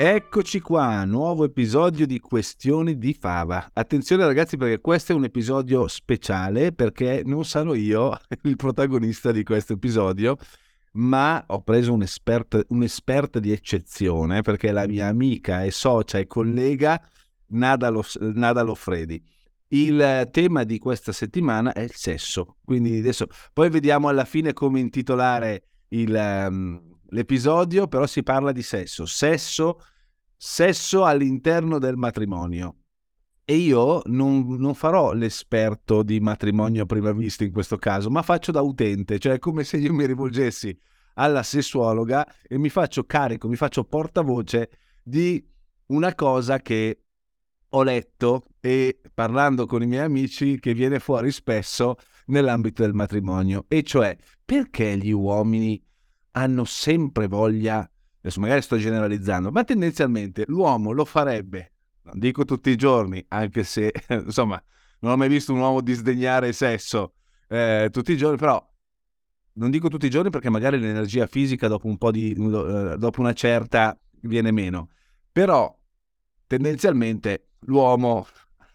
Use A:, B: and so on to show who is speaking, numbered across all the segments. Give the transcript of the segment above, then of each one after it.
A: Eccoci qua, nuovo episodio di Questioni di Fava. Attenzione ragazzi perché questo è un episodio speciale perché non sarò io il protagonista di questo episodio, ma ho preso un'esperta, un'esperta di eccezione perché è la mia amica e socia e collega Nada, Lo, Nada Lofredi. Il tema di questa settimana è il sesso, quindi adesso poi vediamo alla fine come intitolare il... Um, l'episodio, però si parla di sesso, sesso, sesso all'interno del matrimonio. E io non, non, farò l'esperto di matrimonio a prima vista in questo caso, ma faccio da utente, cioè come se io mi rivolgessi alla sessuologa e mi faccio carico, mi faccio portavoce di una cosa che ho letto e parlando con i miei amici che viene fuori spesso nell'ambito del matrimonio, e cioè perché gli uomini hanno sempre voglia, adesso magari sto generalizzando, ma tendenzialmente l'uomo lo farebbe, non dico tutti i giorni, anche se insomma non ho mai visto un uomo disdegnare sesso eh, tutti i giorni, però non dico tutti i giorni perché magari l'energia fisica dopo un po' di, eh, dopo una certa viene meno, però tendenzialmente l'uomo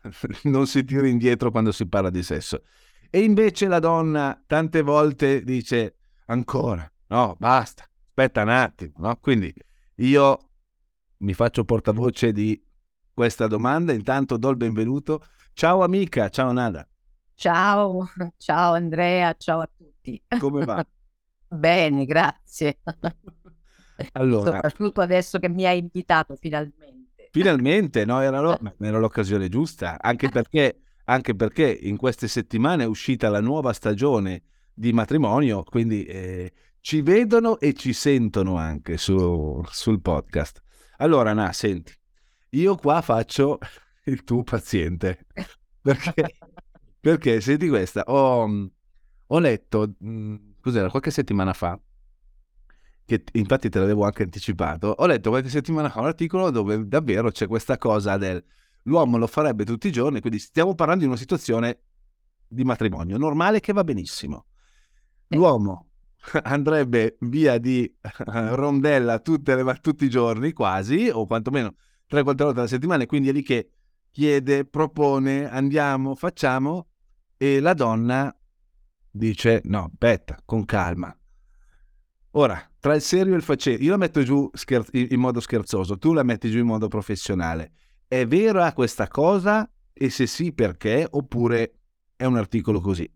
A: non si tira indietro quando si parla di sesso. E invece la donna tante volte dice ancora, no, basta, aspetta un attimo, no? Quindi io mi faccio portavoce di questa domanda, intanto do il benvenuto. Ciao amica, ciao Nada.
B: Ciao, ciao Andrea, ciao a tutti.
A: Come va?
B: Bene, grazie. Allora, soprattutto adesso che mi hai invitato finalmente.
A: Finalmente, no, era, lo, era l'occasione giusta, anche perché, anche perché in queste settimane è uscita la nuova stagione di matrimonio, quindi eh, ci vedono e ci sentono anche su, sul podcast. Allora, Na, senti, io qua faccio il tuo paziente. Perché, perché senti questa, ho, ho letto, mh, cos'era, qualche settimana fa, che infatti te l'avevo anche anticipato, ho letto qualche settimana fa un articolo dove davvero c'è questa cosa del l'uomo lo farebbe tutti i giorni, quindi stiamo parlando di una situazione di matrimonio normale che va benissimo. L'uomo andrebbe via di rondella le, tutti i giorni, quasi, o quantomeno 3-4 volte alla settimana, e quindi è lì che chiede, propone, andiamo, facciamo, e la donna dice no, aspetta, con calma. Ora, tra il serio e il facile, io la metto giù scher- in modo scherzoso, tu la metti giù in modo professionale. È vera questa cosa? E se sì, perché? Oppure è un articolo così?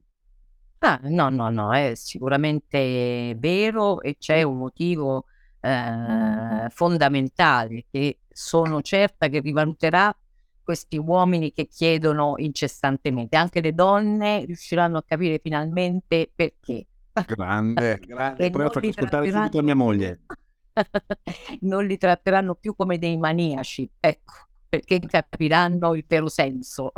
B: Ah, no, no, no, è sicuramente vero e c'è un motivo eh, fondamentale che sono certa che rivaluterà questi uomini che chiedono incessantemente. Anche le donne riusciranno a capire finalmente perché.
A: Grande, grande. Poi ho fatto ascoltare subito a mia moglie.
B: non li tratteranno più come dei maniaci, ecco, perché capiranno il vero senso.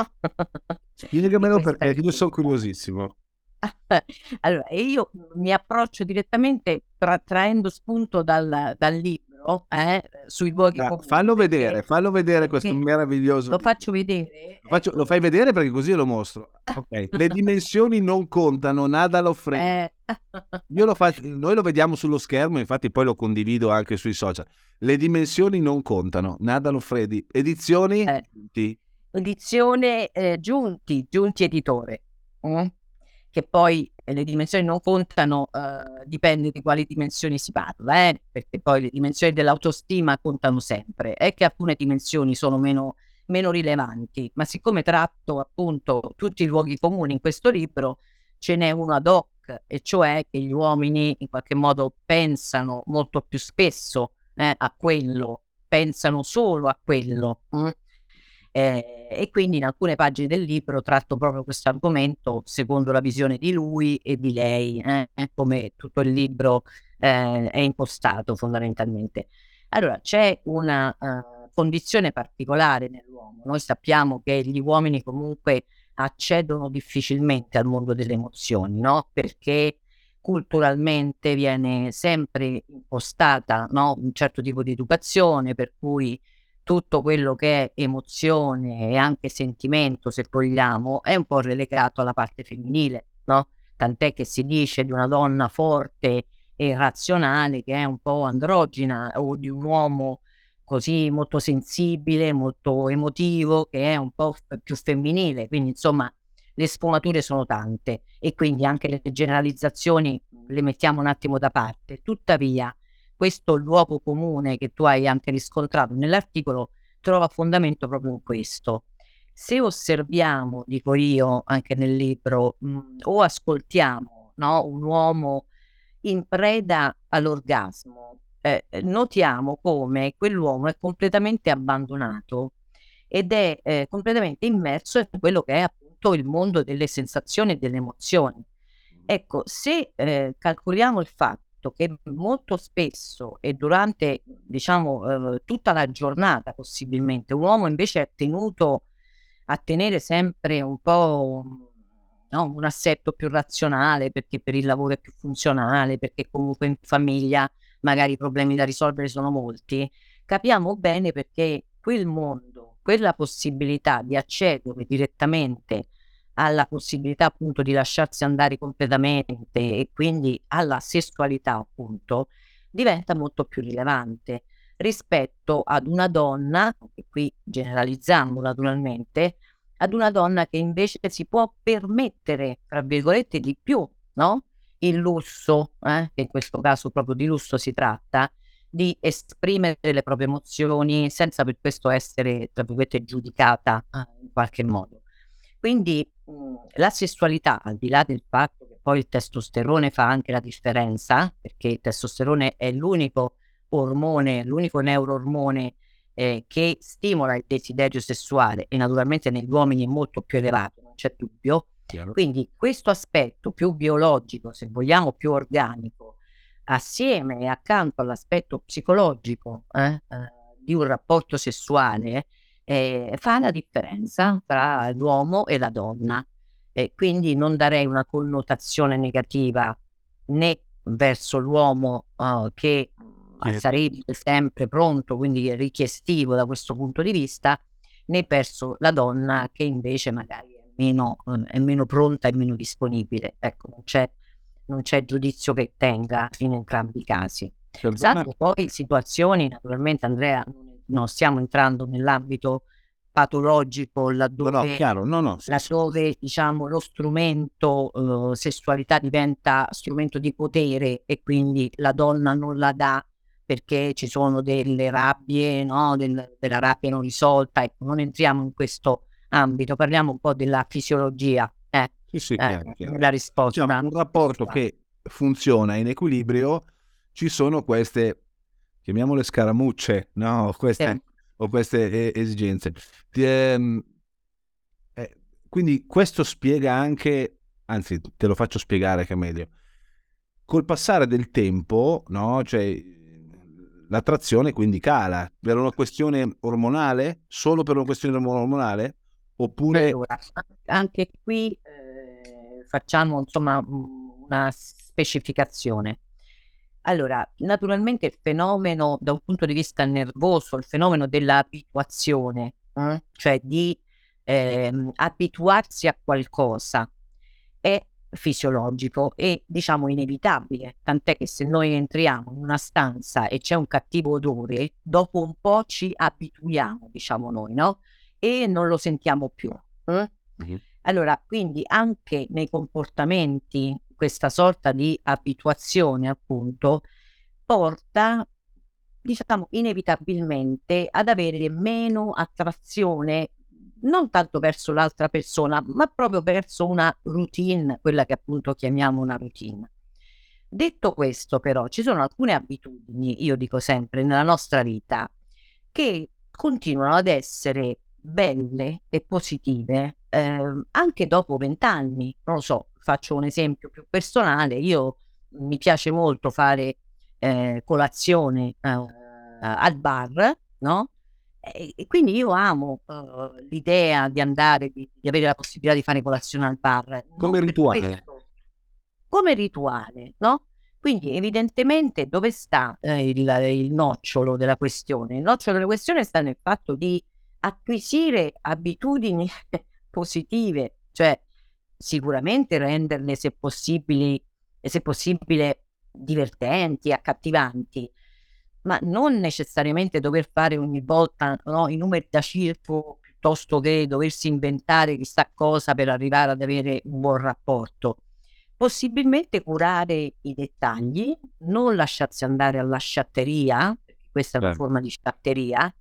A: Spiegamelo perché io sono curiosissimo.
B: allora, io mi approccio direttamente tra- traendo spunto dal, dal libro eh, sui luoghi
A: ah, Fallo vedere, fallo vedere questo meraviglioso.
B: Lo faccio vedere.
A: Lo, faccio, lo, fai vedere perché così lo mostro. Okay. Le dimensioni non contano, nada lo frega. Eh. Lo faccio, noi lo vediamo sullo schermo, infatti poi lo condivido anche sui social. Le dimensioni non contano, nada lo freddi. Edizioni?
B: Eh. Edizione eh, Giunti, Giunti Editore. Mm? Che poi eh, le dimensioni non contano, eh, dipende di quali dimensioni si parla, eh? perché poi le dimensioni dell'autostima contano sempre, è che alcune dimensioni sono meno, meno rilevanti, ma siccome tratto appunto tutti i luoghi comuni in questo libro, ce n'è uno ad hoc, e cioè che gli uomini in qualche modo pensano molto più spesso eh, a quello, pensano solo a quello. Mm? Eh, e quindi in alcune pagine del libro tratto proprio questo argomento secondo la visione di lui e di lei, eh, come tutto il libro eh, è impostato fondamentalmente. Allora, c'è una uh, condizione particolare nell'uomo. Noi sappiamo che gli uomini comunque accedono difficilmente al mondo delle emozioni, no? Perché culturalmente viene sempre impostata no? un certo tipo di educazione, per cui tutto quello che è emozione e anche sentimento, se vogliamo, è un po' relegato alla parte femminile, no? Tant'è che si dice di una donna forte e razionale che è un po' androgina o di un uomo così molto sensibile, molto emotivo, che è un po' più femminile. Quindi, insomma, le sfumature sono tante e quindi anche le generalizzazioni le mettiamo un attimo da parte. Tuttavia, questo luogo comune che tu hai anche riscontrato nell'articolo trova fondamento proprio in questo. Se osserviamo, dico io anche nel libro, mh, o ascoltiamo no, un uomo in preda all'orgasmo, eh, notiamo come quell'uomo è completamente abbandonato ed è eh, completamente immerso in quello che è appunto il mondo delle sensazioni e delle emozioni. Ecco, se eh, calcoliamo il fatto che molto spesso e durante, diciamo, eh, tutta la giornata possibilmente, un uomo invece è tenuto a tenere sempre un po' no? un assetto più razionale perché per il lavoro è più funzionale, perché comunque in famiglia magari i problemi da risolvere sono molti, capiamo bene perché quel mondo, quella possibilità di accedere direttamente alla possibilità appunto di lasciarsi andare completamente e quindi alla sessualità appunto diventa molto più rilevante rispetto ad una donna, e qui generalizziamo naturalmente, ad una donna che invece si può permettere, tra virgolette, di più, no? Il lusso, eh? che in questo caso proprio di lusso si tratta, di esprimere le proprie emozioni senza per questo essere, tra virgolette, giudicata eh, in qualche modo. Quindi mh, mhmm, la sessualità, al di là del fatto che poi il testosterone fa anche la differenza, perché il testosterone è l'unico ormone, l'unico neuroormone eh, che stimola il desiderio sessuale e naturalmente negli uomini è molto più elevato, non c'è dubbio. Chiaro. Quindi questo aspetto più biologico, se vogliamo più organico, assieme e accanto all'aspetto psicologico eh, eh, di un rapporto sessuale, eh, fa la differenza tra l'uomo e la donna. E quindi non darei una connotazione negativa né verso l'uomo uh, che eh. sarebbe sempre pronto, quindi richiestivo da questo punto di vista, né verso la donna che invece magari è meno, eh, è meno pronta e meno disponibile. Ecco, non c'è, non c'è giudizio che tenga in entrambi i casi. Esatto, poi situazioni, naturalmente Andrea, non stiamo entrando nell'ambito patologico laddove, no, no, chiaro, no, no, sì, laddove diciamo, lo strumento uh, sessualità diventa strumento di potere e quindi la donna non la dà perché ci sono delle rabbie, no? Del, della rabbia non risolta, ecco, non entriamo in questo ambito, parliamo un po' della fisiologia. Eh,
A: sì, sì, chiaro,
B: eh, chiaro. La risposta.
A: Diciamo, un rapporto che funziona in equilibrio, ci sono queste, chiamiamole scaramucce, no? queste, sì. o queste esigenze. Ehm, eh, quindi questo spiega anche, anzi te lo faccio spiegare che è meglio, col passare del tempo, no? cioè l'attrazione quindi cala per una questione ormonale, solo per una questione ormonale, oppure...
B: Anche qui eh, facciamo insomma una specificazione. Allora, naturalmente il fenomeno da un punto di vista nervoso, il fenomeno dell'abituazione, eh, cioè di eh, abituarsi a qualcosa, è fisiologico e diciamo inevitabile, tant'è che se noi entriamo in una stanza e c'è un cattivo odore, dopo un po' ci abituiamo, diciamo noi, no? E non lo sentiamo più. Eh? Allora, quindi anche nei comportamenti questa sorta di abituazione, appunto, porta diciamo inevitabilmente ad avere meno attrazione non tanto verso l'altra persona, ma proprio verso una routine, quella che appunto chiamiamo una routine. Detto questo, però, ci sono alcune abitudini, io dico sempre, nella nostra vita, che continuano ad essere belle e positive eh, anche dopo vent'anni. Non lo so, faccio un esempio più personale. Io mi piace molto fare eh, colazione eh, al bar, no? E, e, quindi io amo uh, l'idea di andare, di, di, avere la possibilità di fare colazione al bar.
A: Come rituale.
B: Questo, come rituale, no? Quindi evidentemente dove sta eh, il, il, nocciolo della questione? Il nocciolo della questione sta nel fatto di acquisire abitudini positive, cioè sicuramente renderle se se possibile divertenti, accattivanti, ma non necessariamente dover fare ogni volta no, i numeri da circo piuttosto che doversi inventare chissà cosa per arrivare ad avere un buon rapporto possibilmente curare i dettagli, non lasciarsi andare alla sciatteria, questa è una certo. forma di sciatteria,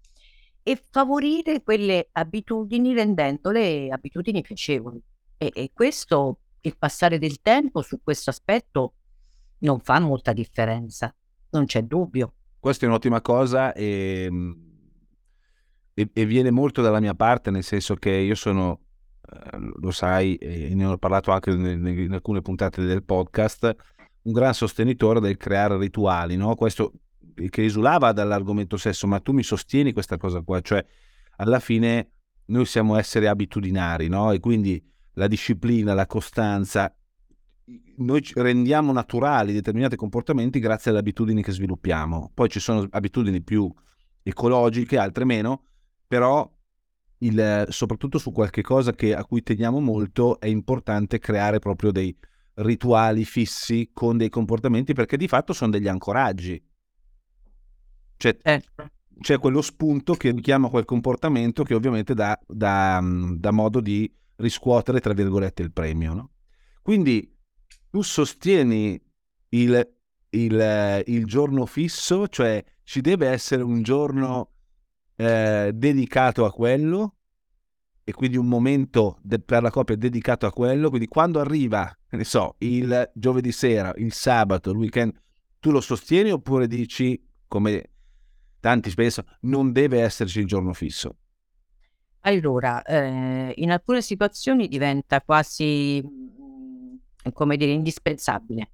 B: e favorire quelle abitudini rendendole abitudini piacevoli. E, e questo, il passare del tempo su questo aspetto non fa molta differenza, non c'è dubbio.
A: Questa è un'ottima cosa e, e, e viene molto dalla mia parte, nel senso che io sono Ehm, lo sai, e ne ho parlato anche in, alcune puntate del podcast, un gran sostenitore del creare rituali, no? Questo che esulava dall'argomento sesso, ma tu mi sostieni questa cosa qua, cioè alla fine noi siamo esseri abitudinari, no? E quindi la disciplina, la costanza, noi rendiamo naturali determinati comportamenti grazie alle abitudini che sviluppiamo. Poi ci sono abitudini più ecologiche, altre meno, però il, soprattutto su qualche cosa che, a cui teniamo molto, è importante creare proprio dei rituali fissi con dei comportamenti perché di fatto sono degli ancoraggi. Cioè, eh. C'è quello spunto che richiama quel comportamento che ovviamente dà, dà, dà modo di riscuotere, tra virgolette, il premio. No? Quindi tu sostieni il, il, il giorno fisso, cioè ci deve essere un giorno eh, dedicato a quello e quindi un momento de- per la coppia dedicato a quello, quindi quando arriva, ne so, il giovedì sera, il sabato, il weekend, tu lo sostieni oppure dici, come tanti spesso, non deve esserci il giorno fisso?
B: Allora, eh, in alcune situazioni diventa quasi, mm, come dire, indispensabile.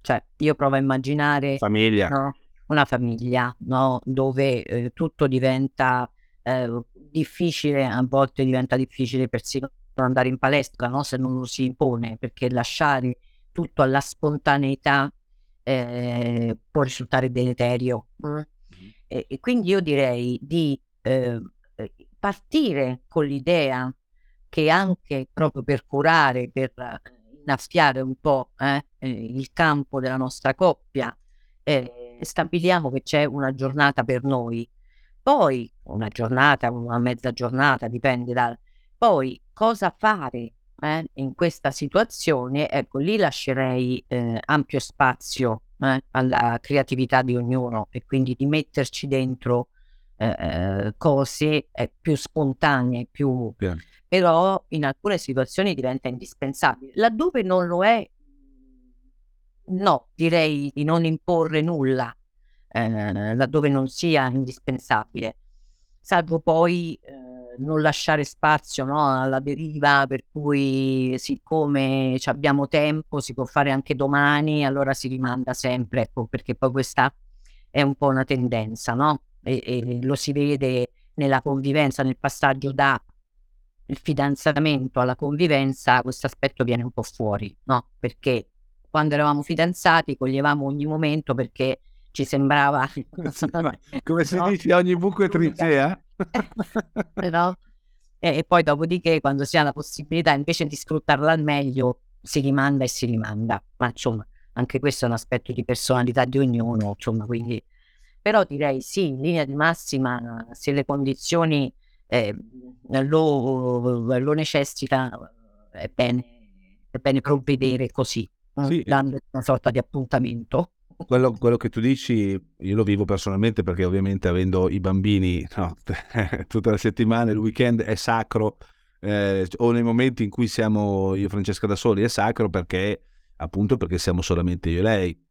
B: Cioè, io provo a immaginare...
A: Famiglia.
B: No? una famiglia, no? dove eh, tutto diventa eh, difficile, a volte diventa difficile persino andare in palestra no? se non lo si impone, perché lasciare tutto alla spontaneità eh, può risultare deleterio. Mm. E, e, quindi io direi di eh, partire con l'idea che anche proprio per curare, per innaffiare un po' eh, il campo della nostra coppia, eh, stabiliamo che c'è una giornata per noi, poi una giornata, una mezza giornata, dipende dal... Poi cosa fare eh, in questa situazione? Ecco, lì lascerei eh, ampio spazio eh, alla creatività di ognuno e quindi di metterci dentro eh, eh, cose eh, più spontanee, più... Yeah. però in alcune situazioni diventa indispensabile. Laddove non lo è, no, direi di non imporre nulla, eh, laddove non sia indispensabile, salvo poi eh, non lasciare spazio no, alla deriva, per cui siccome abbiamo tempo, si può fare anche domani, allora si rimanda sempre, ecco, perché poi questa è un po' una tendenza, no? E, e lo si vede nella convivenza, nel passaggio da il fidanzamento alla convivenza, questo aspetto viene un po' fuori, no? Perché quando eravamo fidanzati coglievamo ogni momento perché ci sembrava...
A: Come si no? dice, ogni buco è trincea?
B: no? E, e, poi dopodiché, quando si ha la possibilità invece di sfruttarla al meglio, si rimanda e si rimanda. Ma insomma, anche questo è un aspetto di personalità di ognuno, insomma, quindi... Però direi sì, in linea di massima, se le condizioni eh, lo, lo necessita, è bene, è bene provvedere così, sì. dando una sorta di appuntamento
A: quello, quello, che tu dici, io lo vivo personalmente perché ovviamente avendo i bambini no, tutte le settimane, il weekend è sacro, eh, o nei momenti in cui siamo io e Francesca da soli è sacro perché appunto perché siamo solamente io e lei.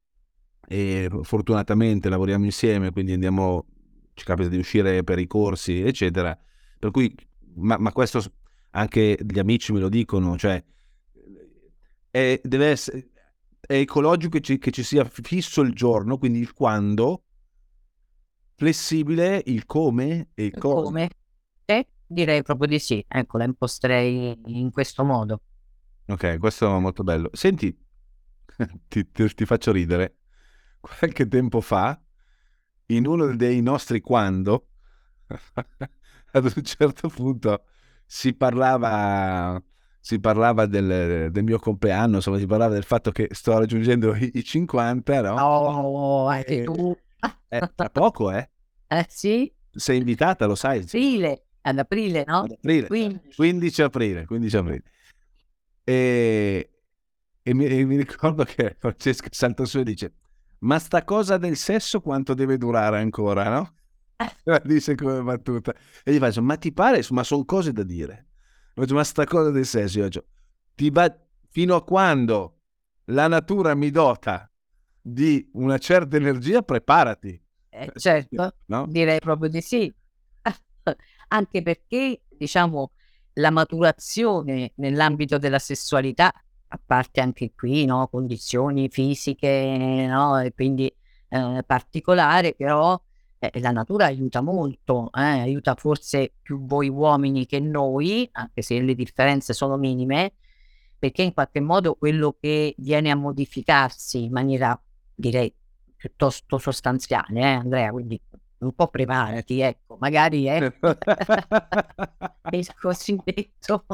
A: E fortunatamente lavoriamo insieme, quindi andiamo, ci capita di uscire per i corsi, eccetera. Per cui ma, ma questo anche gli amici me lo dicono, cioè è, deve essere, è ecologico che ci, che ci sia fisso il giorno, quindi il quando, flessibile il come e il cosa.
B: Come? Eh, direi proprio di sì. Ecco, la imposterei in questo modo.
A: Ok, questo è molto bello. Senti, ti, ti, ti faccio ridere. Qualche tempo fa, in uno dei nostri quando, ad un certo punto si parlava, si parlava del, del, mio compleanno, insomma, si parlava del fatto che sto raggiungendo i, i 50, no?
B: Oh, anche tu.
A: Eh, tra poco, eh?
B: Eh sì.
A: Sei invitata, lo sai.
B: Aprile, ad aprile, no?
A: Ad aprile. 15. 15 aprile, 15 aprile. E, e, mi, e mi ricordo che Francesca salta su e dice ma sta cosa del sesso quanto deve durare ancora, no? La dice come battuta. E gli faccio, ma ti pare, ma sono cose da dire. Faccio, ma sta cosa del sesso, io faccio, ti ba- fino a quando la natura mi dota di una certa energia, preparati.
B: Eh, certo, no? direi proprio di sì. Anche perché, diciamo, la maturazione nell'ambito della sessualità, a parte anche qui, no? condizioni fisiche, no? e quindi eh, particolare, però eh, la natura aiuta molto, eh? aiuta forse più voi uomini che noi, anche se le differenze sono minime, perché in qualche modo quello che viene a modificarsi in maniera, direi, piuttosto sostanziale, eh, Andrea, quindi un po' preparati, ecco, magari è il cosiddetto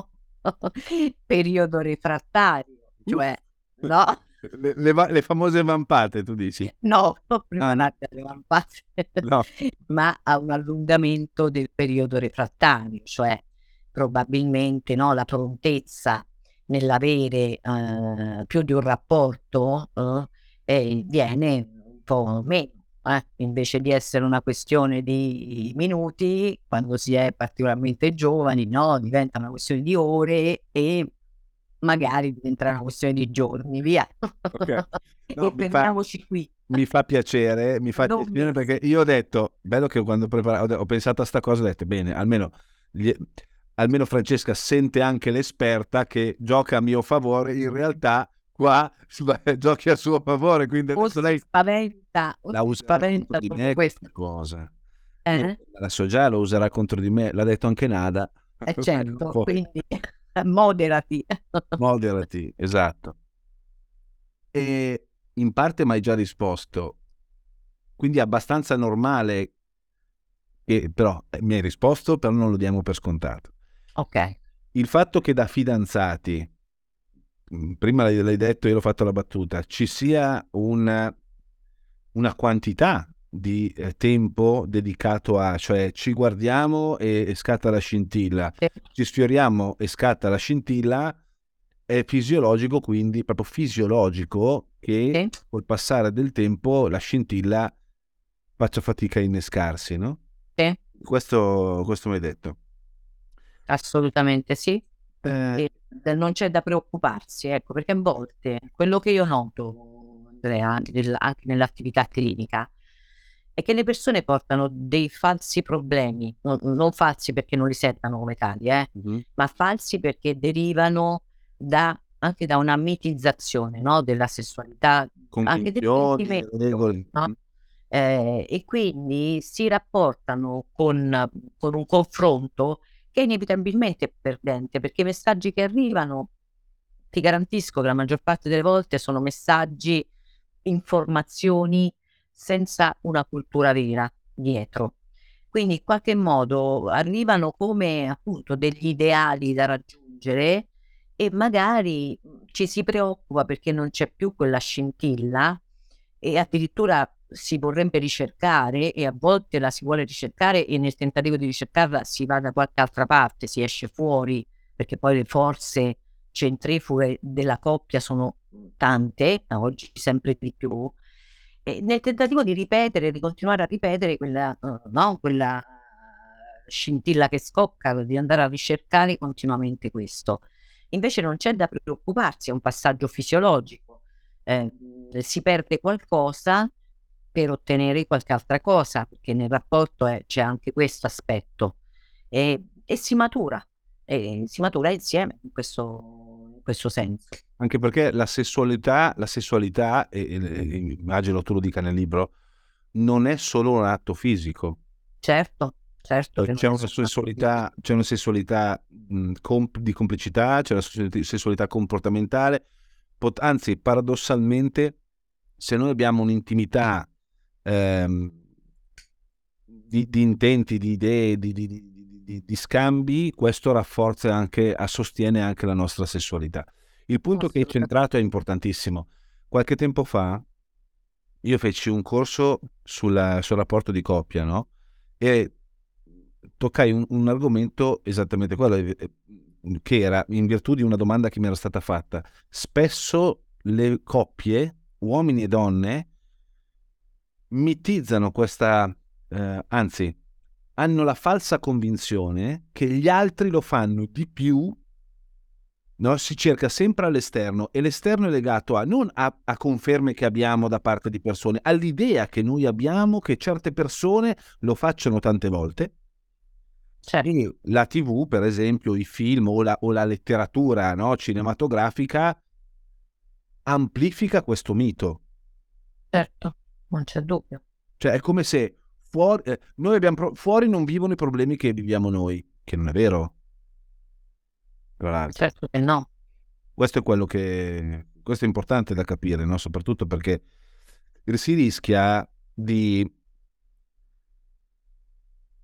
B: periodo refrattario, cioè, no?
A: Le, le, le, famose vampate, tu dici?
B: No, ah. le vampate, no. ma a un allungamento del periodo refrattario, cioè probabilmente no, la prontezza nell'avere eh, più di un rapporto eh, viene un po' meno. Eh? invece di essere una questione di minuti, quando si è particolarmente giovani, no? diventa una questione di ore e magari diventerà una questione di giorni, via. Okay. No, e fermiamoci fa, qui.
A: Mi fa piacere, mi fa non piacere perché io ho detto, bello che quando preparo, ho pensato a sta cosa, ho detto, bene, almeno, gli, almeno Francesca sente anche l'esperta che gioca a mio favore, in realtà qua giochi a suo favore, quindi adesso lei
B: spaventa,
A: la userà
B: spaventa
A: di me questa cosa. Eh? La so già, lo userà contro di me, l'ha detto anche Nada.
B: Eh certo, quindi moderati.
A: moderati, esatto. E in parte mi hai già risposto, quindi è abbastanza normale che però eh, mi hai risposto, però non lo diamo per scontato.
B: Ok.
A: Il fatto che da fidanzati, prima l'hai detto, io l'ho fatto la battuta, ci sia una, una quantità di eh, tempo dedicato a, cioè ci guardiamo e, e scatta la scintilla, sì. ci sfioriamo e scatta la scintilla, è fisiologico, quindi proprio fisiologico che sì. col passare del tempo la scintilla faccia fatica a innescarsi, no?
B: Sì.
A: Questo, questo mi hai detto.
B: Assolutamente sì. Eh... Non c'è da preoccuparsi, ecco, perché a volte quello che io noto, Andrea, anche nell'attività clinica, è che le persone portano dei falsi problemi, non, non falsi perché non li sentono come tali, eh, mm-hmm. ma falsi perché derivano da, anche da una mitizzazione no? della sessualità, anche del. No? Eh, e quindi si rapportano con, con un confronto che è inevitabilmente perdente, perché i messaggi che arrivano, ti garantisco che la maggior parte delle volte sono messaggi, informazioni senza una cultura vera dietro. Quindi in qualche modo arrivano come appunto degli ideali da raggiungere e magari ci si preoccupa perché non c'è più quella scintilla e addirittura si vorrebbe ricercare e a volte la si vuole ricercare e nel tentativo di ricercarla si va da qualche altra parte, si esce fuori perché poi le forze centrifughe della coppia sono tante, oggi sempre di più, e nel tentativo di ripetere, di continuare a ripetere quella, uh, no, quella scintilla che scocca, di andare a ricercare continuamente questo. Invece non c'è da preoccuparsi, è un passaggio fisiologico. Eh, si perde qualcosa per ottenere qualche altra cosa, perché nel rapporto è, c'è anche questo aspetto. E, e si matura, e si matura insieme in questo, in questo senso.
A: Anche perché la sessualità, la sessualità e, e, e, immagino tu lo dica nel libro, non è solo un atto fisico.
B: Certo, certo.
A: C'è una, sessualità, c'è una sessualità mh, comp- di complicità, c'è una sessualità comportamentale, pot- anzi paradossalmente se noi abbiamo un'intimità ehm, di, di, intenti, di idee, di, di, di, scambi, questo rafforza anche, sostiene anche la nostra sessualità. Il punto che hai centrato è importantissimo. Qualche tempo fa io feci un corso sulla, sul rapporto di coppia, no? E toccai un, un argomento esattamente quello, eh, che era in virtù di una domanda che mi era stata fatta. Spesso le coppie, uomini e donne, mitizzano questa, eh, anzi, hanno la falsa convinzione che gli altri lo fanno di più No? Si cerca sempre all'esterno e l'esterno è legato a, non a, a, conferme che abbiamo da parte di persone, all'idea che noi abbiamo che certe persone lo facciano tante volte. Certo. la TV, per esempio, i film o la, o la letteratura no? cinematografica amplifica questo mito.
B: Certo, non c'è dubbio.
A: Cioè è come se fuori, eh, noi abbiamo, fuori non vivono i problemi che viviamo noi, che non è vero.
B: Certo che no.
A: Questo è quello che questo è importante da capire, no? soprattutto perché si rischia di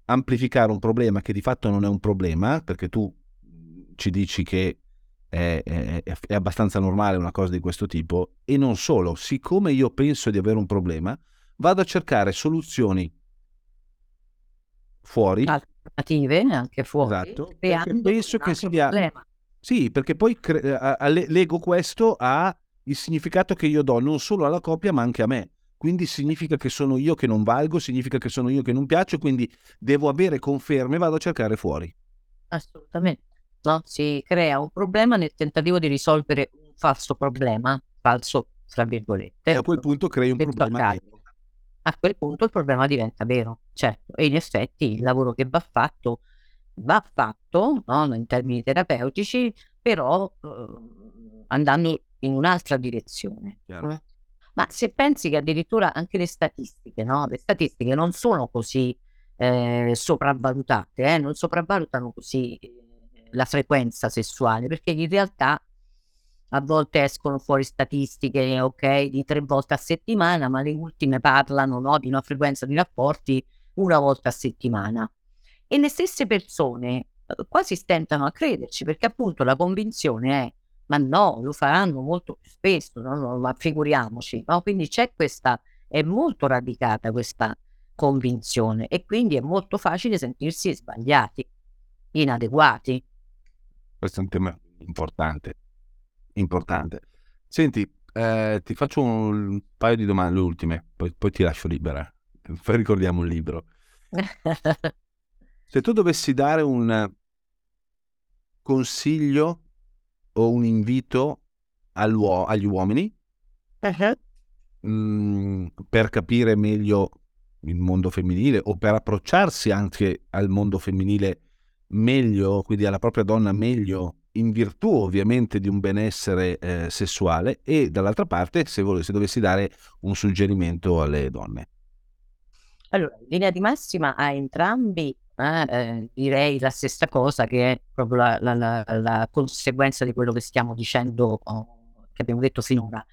A: amplificare un problema che di fatto non è un problema, perché tu ci dici che è, è, è, abbastanza normale una cosa di questo tipo, e non solo, siccome io penso di avere un problema, vado a cercare soluzioni fuori.
B: Alternative anche fuori.
A: Esatto, penso che sia... Problema. Sì, perché poi cre- a- a- lego questo a il significato che io do non solo alla coppia ma anche a me. Quindi significa che sono io che non valgo, significa che sono io che non piaccio, quindi devo avere conferme e vado a cercare fuori.
B: Assolutamente. No? Si crea un problema nel tentativo di risolvere un falso problema, falso tra virgolette.
A: E a quel punto crei un problema.
B: A quel punto il problema diventa vero, certo. E in effetti il lavoro che va fatto va fatto, no, in termini terapeutici, però eh, andando in un'altra direzione. Eh. Ma se pensi che addirittura anche le statistiche, no? Le statistiche non sono così eh, sopravvalutate, eh? non sopravvalutano così eh, la frequenza sessuale, perché in realtà a volte escono fuori statistiche, ok, di tre volte a settimana, ma le ultime parlano no, di una frequenza di rapporti una volta a settimana. E le stesse persone uhm, quasi stentano a crederci perché appunto la convinzione è ma no, lo faranno molto più spesso, no, no, ma figuriamoci. No? Quindi c'è questa, è molto radicata questa convinzione e quindi è molto facile sentirsi sbagliati, inadeguati.
A: Questo è un tema importante, importante. Senti, eh, ti faccio un paio di domande, le ultime, poi, poi ti lascio libera, poi ricordiamo il libro. Se tu dovessi dare un consiglio o un invito agli uomini uh-huh. mh, per capire meglio il mondo femminile o per approcciarsi anche al mondo femminile meglio, quindi alla propria donna meglio, in virtù ovviamente di un benessere eh, sessuale e dall'altra parte se, volessi, se dovessi dare un suggerimento alle donne.
B: Allora, in linea di massima a entrambi eh, eh, direi la stessa cosa che è proprio la, la, la, la conseguenza di quello che stiamo dicendo, oh, che abbiamo detto finora,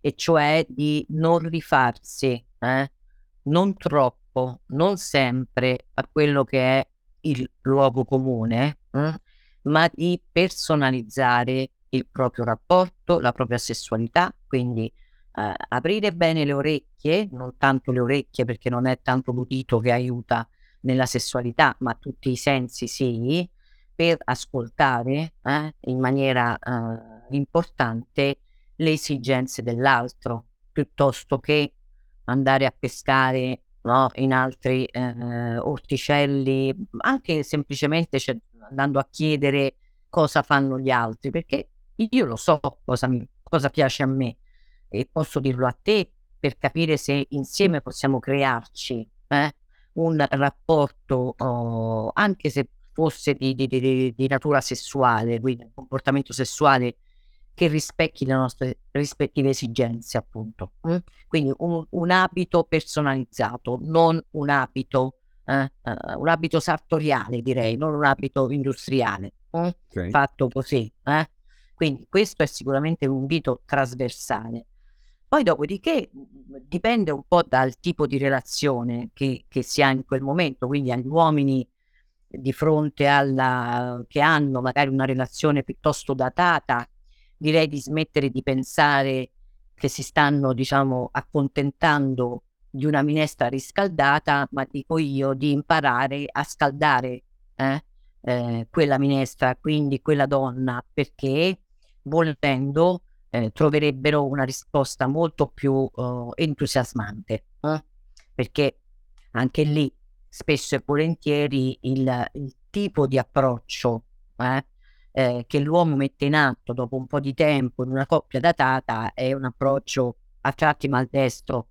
B: e cioè di non rifarsi, eh, non troppo, non sempre a quello che è il luogo comune, eh, ma di personalizzare il proprio rapporto, la propria sessualità, quindi eh, aprire bene le orecchie, non tanto le orecchie perché non è tanto l'udito che aiuta nella sessualità, ma tutti i sensi sì, per ascoltare eh, in maniera eh, importante le esigenze dell'altro, piuttosto che andare a pescare no, in altri eh, orticelli, anche semplicemente cioè, andando a chiedere cosa fanno gli altri, perché io lo so cosa, cosa piace a me e posso dirlo a te per capire se insieme possiamo crearci eh, un rapporto, oh, anche se fosse di, di, di, di natura sessuale, quindi un comportamento sessuale che rispecchi le nostre rispettive esigenze, appunto. Mm? Quindi un, un, abito personalizzato, non un abito, eh, uh, un abito sartoriale, direi, non un abito industriale, mm? okay. fatto così. Eh? Quindi questo è sicuramente un invito trasversale. Poi dopodiché dipende un po' dal tipo di relazione che, che si ha in quel momento, quindi agli uomini di fronte alla che hanno magari una relazione piuttosto datata, direi di smettere di pensare che si stanno, diciamo, accontentando di una minestra riscaldata, ma dico io di imparare a scaldare eh, eh, quella minestra, quindi quella donna, perché volendo eh, troverebbero una risposta molto più uh, entusiasmante, eh? perché anche lì spesso e volentieri il, il tipo di approccio eh, eh, che l'uomo mette in atto dopo un po' di tempo in una coppia datata è un approccio a tratti maldestro,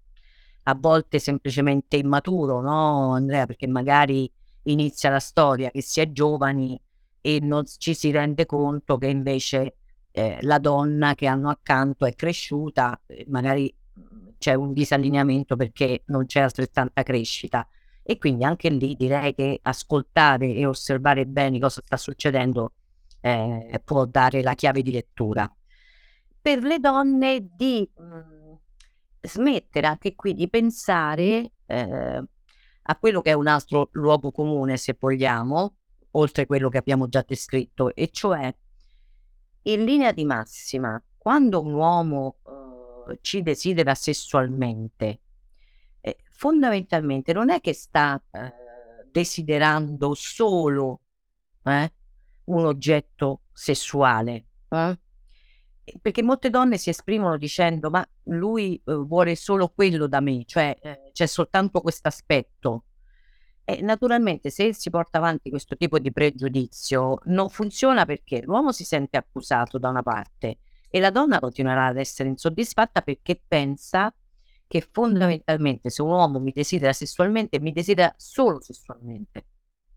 B: a volte semplicemente immaturo, no Andrea? Perché magari inizia la storia che si è giovani e non ci si rende conto che invece eh, la donna che hanno accanto è cresciuta, magari c'è un disallineamento perché non c'è altrettanta crescita. E quindi anche lì direi che ascoltare e osservare bene cosa sta succedendo eh, può dare la chiave di lettura. Per le donne di mh, mhmm, smettere anche qui di pensare eh, a quello che è un altro luogo comune, se vogliamo, oltre a quello che abbiamo già descritto, e cioè in linea di massima, quando un uomo uh, ci desidera sessualmente, eh, fondamentalmente non è che sta uh, desiderando solo eh, un oggetto sessuale. Eh? Perché molte donne si esprimono dicendo ma lui uh, vuole solo quello da me, cioè eh, c'è soltanto questo aspetto. E naturalmente se si porta avanti questo tipo di pregiudizio non funziona perché l'uomo si sente accusato da una parte e la donna continuerà ad essere insoddisfatta perché pensa che fondamentalmente se un uomo mi desidera sessualmente mi desidera solo sessualmente,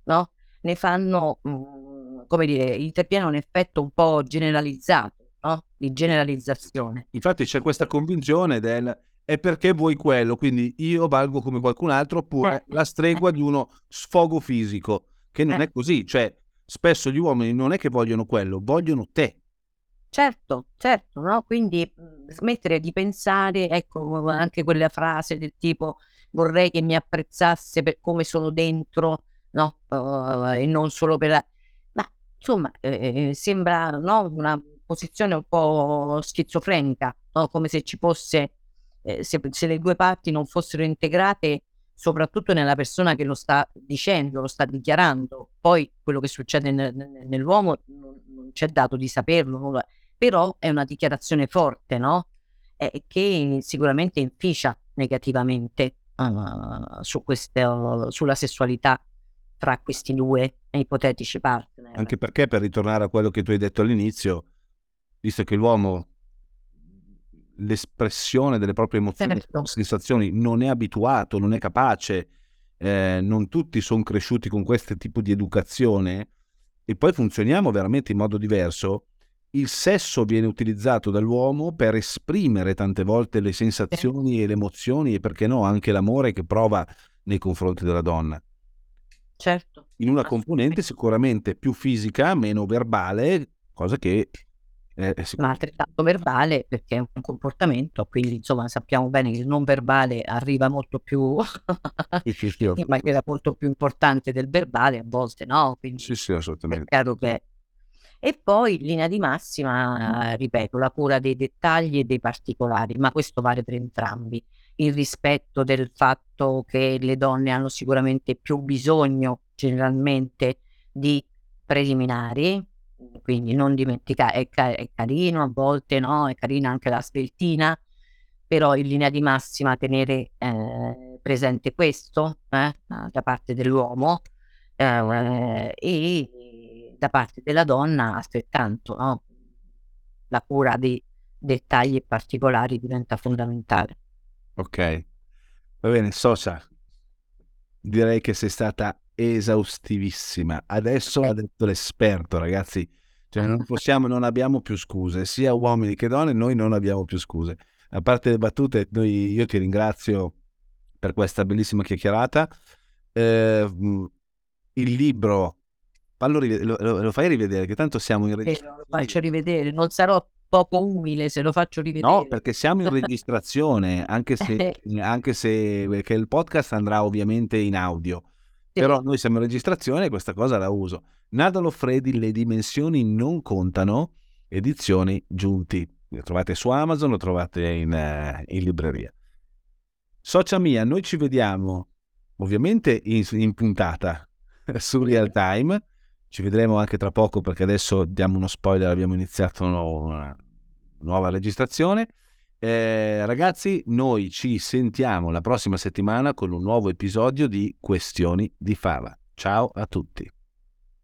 B: no? Ne fanno, mh, mm, come dire, interviene un effetto un po' generalizzato, no? Di generalizzazione.
A: Infatti c'è questa convinzione del è perché vuoi quello, quindi io valgo come qualcun altro, oppure eh. la stregua di uno sfogo fisico, che non eh. è così, cioè spesso gli uomini non è che vogliono quello, vogliono te.
B: Certo, certo, no? Quindi mhmm, smettere di pensare, ecco, anche quella frase del tipo vorrei che mi apprezzasse per come sono dentro, no? Uh, e non solo per... Insomma, eh, sembra no? una posizione un po' schizofrenica, no? come se ci fosse eh, se, se, le due parti non fossero integrate, soprattutto nella persona che lo sta dicendo, lo sta dichiarando, poi quello che succede nel, nell'uomo non, c'è dato di saperlo, però è una dichiarazione forte, no? Eh, che sicuramente inficia negativamente uh, su queste, uh, sulla sessualità tra questi due ipotetici partner.
A: Anche perché, per ritornare a quello che tu hai detto all'inizio, visto che l'uomo l'espressione delle proprie emozioni, certo. sensazioni, non è abituato, non è capace, eh, non tutti sono cresciuti con questo tipo di educazione e poi funzioniamo veramente in modo diverso, il sesso viene utilizzato dall'uomo per esprimere tante volte le sensazioni e le emozioni e perché no anche l'amore che prova nei confronti della donna.
B: Certo.
A: In una componente sicuramente più fisica, meno verbale, cosa che
B: eh, eh ma altrettanto verbale perché è un comportamento, quindi insomma sappiamo bene che il non verbale arriva molto più in maniera molto più importante del verbale a volte, no? Quindi
A: sì, sì, assolutamente.
B: Che... E poi in linea di massima, ripeto, la cura dei dettagli e dei particolari, ma questo vale per entrambi. Il rispetto del fatto che le donne hanno sicuramente più bisogno generalmente di preliminari, quindi non dimenticare, è, ca- è, carino a volte, no? È carina anche la sveltina, però in linea di massima tenere eh, presente questo eh, da parte dell'uomo eh, e da parte della donna altrettanto, no? La cura dei dettagli particolari diventa fondamentale.
A: Ok, va bene, Sosa, direi che sei stata esaustivissima. Adesso ha detto l'esperto, ragazzi. Cioè, non possiamo, non abbiamo più scuse, sia uomini che donne, noi non abbiamo più scuse. A parte le battute, noi, io ti ringrazio per questa bellissima chiacchierata. Eh, il libro, fallo lo, lo, lo, fai rivedere, che tanto siamo in
B: registrazione. lo faccio rivedere, non sarò poco umile se lo faccio rivedere.
A: No, perché siamo in registrazione, anche se, anche se perché il podcast andrà ovviamente in audio. Sì. Però noi siamo in registrazione e questa cosa la uso. Nadalo Freddy, le dimensioni non contano, edizioni giunti. Lo trovate su Amazon, lo trovate in, uh, in libreria. Socia mia, noi ci vediamo ovviamente in, in puntata su real time. Ci vedremo anche tra poco perché adesso diamo uno spoiler, abbiamo iniziato una nuova registrazione. Eh, ragazzi, noi ci sentiamo la prossima settimana con un nuovo episodio di Questioni di Fava. Ciao a tutti.